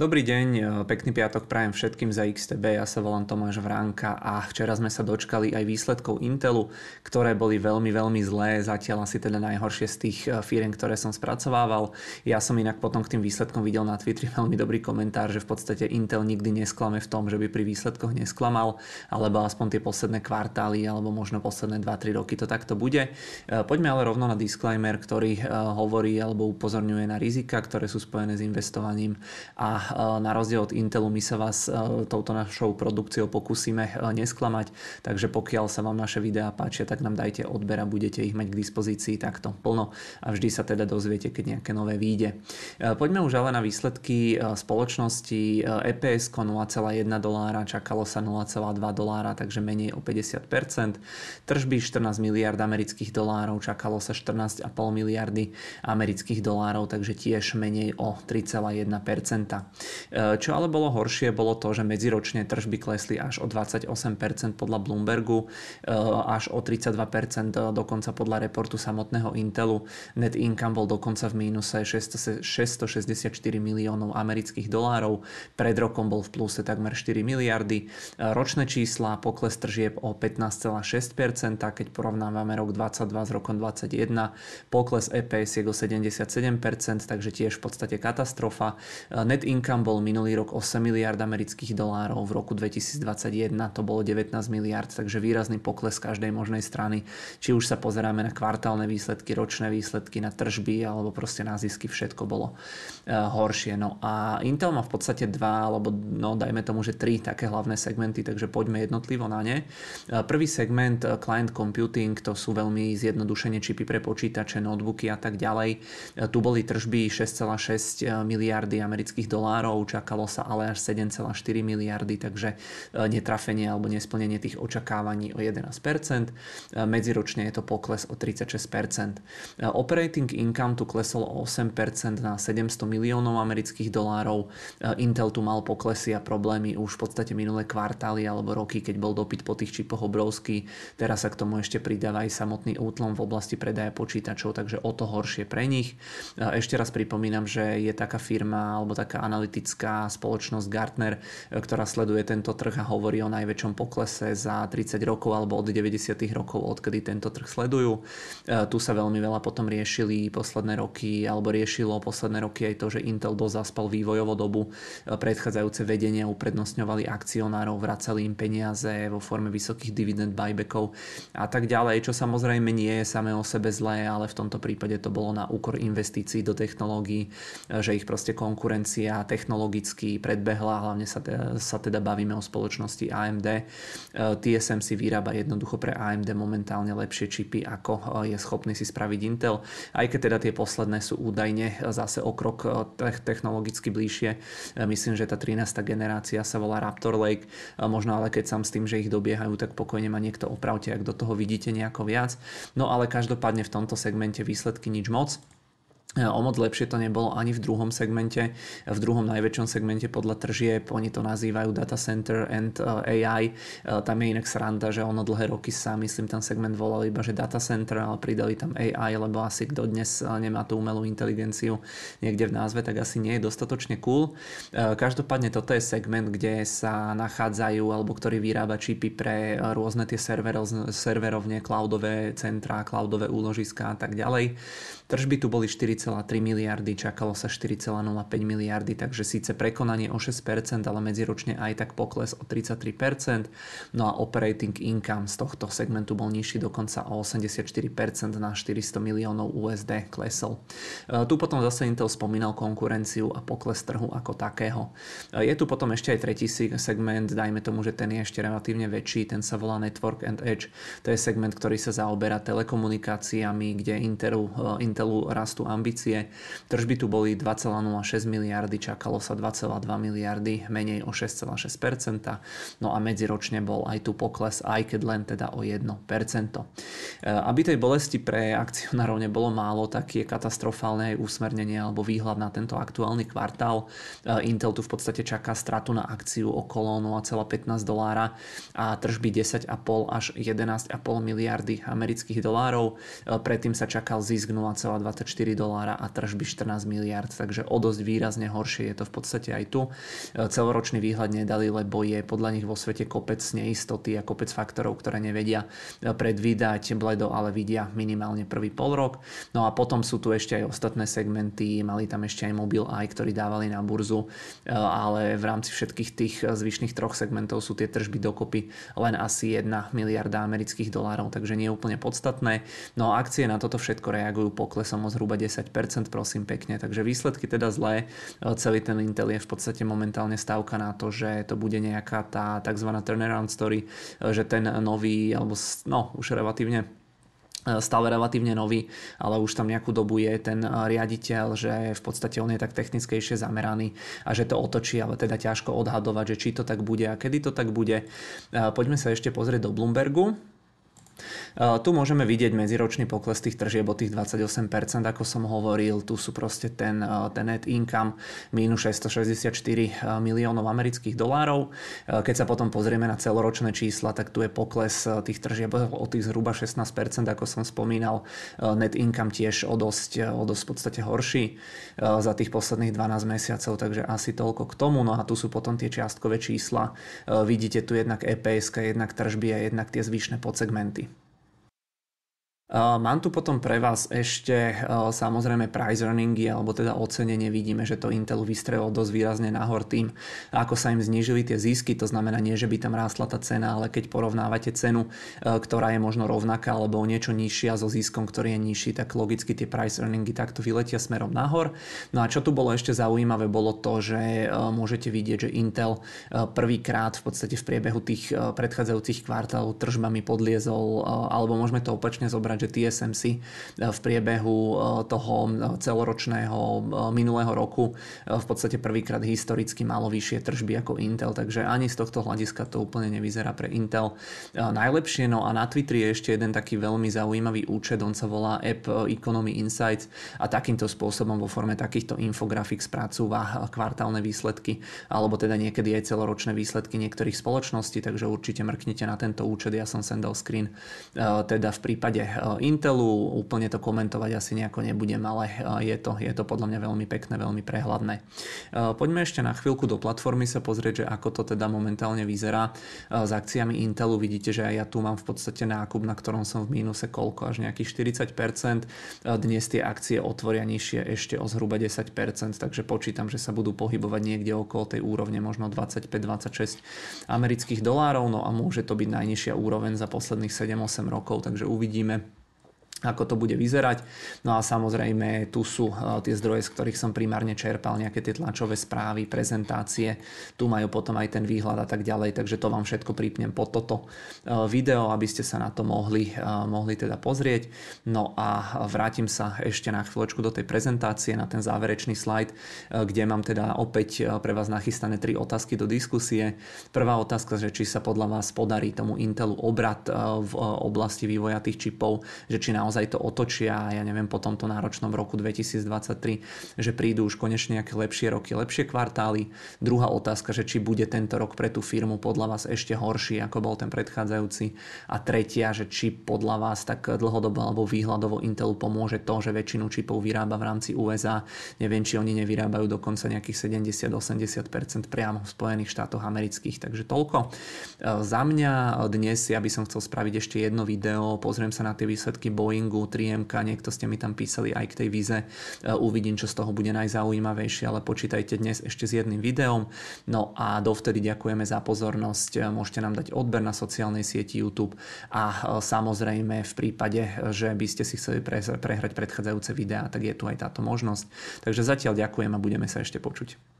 Dobrý deň, e, pekný piatok prajem všetkým za XTB, ja sa volám Tomáš Vránka a včera sme sa dočkali aj výsledkov Intelu, ktoré boli veľmi, veľmi zlé, zatiaľ asi teda najhoršie z tých e, firiem, ktoré som spracovával. Ja som inak potom k tým výsledkom videl na Twitteri veľmi dobrý komentár, že v podstate Intel nikdy nesklame v tom, že by pri výsledkoch nesklamal, alebo aspoň tie posledné kvartály, alebo možno posledné 2-3 roky to takto bude. E, poďme ale rovno na disclaimer, ktorý hovorí alebo upozorňuje na rizika, ktoré sú spojené s investovaním a na rozdiel od Intelu my sa vás e, touto našou produkciou pokúsime e, nesklamať, takže pokiaľ sa vám naše videá páčia, tak nám dajte odber a budete ich mať k dispozícii takto plno a vždy sa teda dozviete, keď nejaké nové výjde. E, poďme už ale na výsledky spoločnosti EPS 0,1 dolára, čakalo sa 0,2 dolára, takže menej o 50%. Tržby 14 miliard amerických dolárov, čakalo sa 14,5 miliardy amerických dolárov, takže tiež menej o 3,1%. E, čo ale bolo horšie, bolo to, že medziročne tržby klesli až o 28% podľa Bloombergu, e, až o 32% dokonca podľa reportu samotného Intelu. Net income bol dokonca v mínuse 664 miliónov amerických dolárov, pred rokom bol v pluse takmer 4 miliardy. Ročné čísla, pokles tržieb o 15,6%, keď porovnávame rok 22 s rokom 21, pokles EPS je o 77%, takže tiež v podstate katastrofa. Net income income bol minulý rok 8 miliard amerických dolárov, v roku 2021 to bolo 19 miliard, takže výrazný pokles každej možnej strany. Či už sa pozeráme na kvartálne výsledky, ročné výsledky, na tržby alebo proste na zisky, všetko bolo uh, horšie. No a Intel má v podstate dva, alebo no dajme tomu, že tri také hlavné segmenty, takže poďme jednotlivo na ne. Uh, prvý segment uh, client computing, to sú veľmi zjednodušene čipy pre počítače, notebooky a tak ďalej. Tu boli tržby 6,6 miliardy amerických dolárov dolárov, čakalo sa ale až 7,4 miliardy, takže e, netrafenie alebo nesplnenie tých očakávaní o 11%. E, medziročne je to pokles o 36%. E, operating income tu klesol o 8% na 700 miliónov amerických dolárov. Intel tu mal poklesy a problémy už v podstate minulé kvartály alebo roky, keď bol dopyt po tých čipoch obrovský. Teraz sa k tomu ešte pridáva aj samotný útlom v oblasti predaja počítačov, takže o to horšie pre nich. Ešte raz pripomínam, že je taká firma alebo taká analytika analytická spoločnosť Gartner, e, ktorá sleduje tento trh a hovorí o najväčšom poklese za 30 rokov alebo od 90. rokov, odkedy tento trh sledujú. E, tu sa veľmi veľa potom riešili posledné roky alebo riešilo posledné roky aj to, že Intel dozaspal vývojovú dobu. E, predchádzajúce vedenia uprednostňovali akcionárov, vracali im peniaze vo forme vysokých dividend buybackov a tak ďalej, čo samozrejme nie je samé o sebe zlé, ale v tomto prípade to bolo na úkor investícií do technológií, že ich proste konkurencia technologicky predbehla, hlavne sa teda, sa teda bavíme o spoločnosti AMD. E, TSMC vyrába jednoducho pre AMD momentálne lepšie čipy, ako e, je schopný si spraviť Intel, aj keď teda tie posledné sú údajne zase o krok e, technologicky bližšie. Myslím, že tá 13. generácia sa volá Raptor Lake, možno ale keď sám s tým, že ich dobiehajú, tak pokojne ma niekto opravte, ak do toho vidíte nejako viac. No ale každopádne v tomto segmente výsledky nič moc. E, o moc lepšie to nebolo ani v druhom segmente, v druhom najväčšom segmente podľa tržieb, oni to nazývajú Data Center and e, AI. E, tam je inak sranda, že ono dlhé roky sa, myslím, ten segment volal iba, že Data Center, ale pridali tam AI, lebo asi kto dnes nemá tú umelú inteligenciu niekde v názve, tak asi nie je dostatočne cool. Každopádne toto je segment, kde sa nachádzajú, alebo ktorý vyrába čipy pre rôzne tie serverovne, cloudové centrá, cloudové úložiska a tak ďalej. Tržby tu boli 4,3 miliardy, čakalo sa 4,05 miliardy, takže síce prekonanie o 6%, ale medziročne aj tak pokles o 33%. No a operating income z tohto segmentu bol nižší dokonca o 84% na 400 miliónov USD klesol. E, tu potom zase Intel spomínal konkurenciu a pokles trhu ako takého. E, je tu potom ešte aj tretí segment, dajme tomu, že ten je ešte relatívne väčší, ten sa volá Network and Edge. To je segment, ktorý sa zaoberá telekomunikáciami, kde Intelu, e, Intel Intelu rastú ambície. Tržby tu boli 2,06 miliardy, čakalo sa 2,2 miliardy, menej o 6,6%. No a medziročne bol aj tu pokles, aj keď len teda o 1%. E, aby tej bolesti pre akcionárov nebolo málo, tak je katastrofálne aj usmernenie alebo výhľad na tento aktuálny kvartál. E, Intel tu v podstate čaká stratu na akciu okolo 0,15 dolára a tržby 10,5 až 11,5 miliardy amerických dolárov. E, predtým sa čakal zisk 0,24 dolára dolára a tržby 14 miliard, takže o dosť výrazne horšie je to v podstate aj tu. Celoročný výhľad nedali, lebo je podľa nich vo svete kopec neistoty a kopec faktorov, ktoré nevedia predvídať bledo, ale vidia minimálne prvý pol rok. No a potom sú tu ešte aj ostatné segmenty, mali tam ešte aj Mobil aj, ktorí dávali na burzu, ale v rámci všetkých tých zvyšných troch segmentov sú tie tržby dokopy len asi 1 miliarda amerických dolárov, takže nie je úplne podstatné. No a akcie na toto všetko reagujú poklesom o zhruba 10%, prosím pekne, takže výsledky teda zlé. Celý ten Intel je v podstate momentálne stavka na to, že to bude nejaká tá tzv. turnaround story, že ten nový, alebo no už relatívne stále relatívne nový, ale už tam nejakú dobu je ten riaditeľ, že v podstate on je tak technickejšie zameraný a že to otočí, ale teda ťažko odhadovať, že či to tak bude a kedy to tak bude. Poďme sa ešte pozrieť do Bloombergu. Tu môžeme vidieť medziročný pokles tých tržieb o tých 28%, ako som hovoril. Tu sú proste ten, ten net income minus 664 miliónov amerických dolárov. Keď sa potom pozrieme na celoročné čísla, tak tu je pokles tých tržieb o tých zhruba 16%, ako som spomínal. Net income tiež o dosť, o dosť v podstate horší za tých posledných 12 mesiacov, takže asi toľko k tomu. No a tu sú potom tie čiastkové čísla. Vidíte tu jednak EPS, jednak tržby a jednak tie zvyšné podsegmenty. Mám tu potom pre vás ešte samozrejme price earningy alebo teda ocenenie. Vidíme, že to Intelu vystrelilo dosť výrazne nahor tým, ako sa im znížili tie zisky. To znamená nie, že by tam rástla tá cena, ale keď porovnávate cenu, ktorá je možno rovnaká alebo niečo nižšia so ziskom, ktorý je nižší, tak logicky tie price earningy takto vyletia smerom nahor. No a čo tu bolo ešte zaujímavé, bolo to, že môžete vidieť, že Intel prvýkrát v podstate v priebehu tých predchádzajúcich kvartálov tržbami podliezol, alebo môžeme to opačne zobrať, že TSMC eh, v priebehu eh, toho eh, celoročného minulého roku v podstate prvýkrát historicky malo vyššie tržby ako Intel, takže ani z tohto hľadiska to úplne nevyzerá pre Intel najlepšie. No a na Twitteri je ešte jeden taký veľmi zaujímavý účet, on sa volá App Economy Insights a takýmto spôsobom vo forme takýchto infografik spracúva kvartálne výsledky alebo teda niekedy aj celoročné výsledky niektorých spoločností, takže určite mrknite na tento účet, ja som sem dal screen teda v prípade Intelu, úplne to komentovať asi nejako nebudem, ale je to, je to podľa mňa veľmi pekné, veľmi prehľadné. Poďme ešte na chvíľku do platformy sa pozrieť, že ako to teda momentálne vyzerá s akciami Intelu. Vidíte, že aj ja tu mám v podstate nákup, na ktorom som v mínuse koľko, až nejakých 40%. Dnes tie akcie otvoria nižšie ešte o zhruba 10%, takže počítam, že sa budú pohybovať niekde okolo tej úrovne možno 25-26 amerických dolárov, no a môže to byť najnižšia úroveň za posledných 7-8 rokov, takže uvidíme ako to bude vyzerať. No a samozrejme tu sú eh, tie zdroje, z ktorých som primárne čerpal, nejaké tie tlačové správy, prezentácie, tu majú potom aj ten výhľad a tak ďalej, takže to vám všetko pripnem pod toto eh, video, aby ste sa na to mohli, eh, mohli teda pozrieť. No a vrátim sa ešte na chvíľočku do tej prezentácie, na ten záverečný slajd, kde mám teda opäť pre vás nachystané tri otázky do diskusie. Prvá otázka, že či sa podľa vás podarí tomu Intelu obrad v oblasti vývoja tých čipov, že či naozaj naozaj to otočia, ja neviem, po tomto náročnom roku 2023, že prídu už konečne nejaké lepšie roky, lepšie kvartály. Druhá otázka, že či bude tento rok pre tú firmu podľa vás ešte horší, ako bol ten predchádzajúci. A tretia, že či podľa vás tak dlhodobo alebo výhľadovo Intelu pomôže to, že väčšinu čipov vyrába v rámci USA. Neviem, či oni nevyrábajú dokonca nejakých 70-80% priamo v Spojených štátoch amerických. Takže toľko. Za mňa dnes ja by som chcel spraviť ešte jedno video, pozriem sa na tie výsledky Boeing Boeingu, 3MK, niekto ste mi tam písali aj k tej vize. E, uvidím, čo z toho bude najzaujímavejšie, ale počítajte dnes ešte s jedným videom. No a dovtedy ďakujeme za pozornosť. E, môžete nám dať odber na sociálnej sieti YouTube a e, samozrejme v prípade, že by ste si chceli prehrať predchádzajúce videá, tak je tu aj táto možnosť. Takže zatiaľ ďakujem a budeme sa ešte počuť.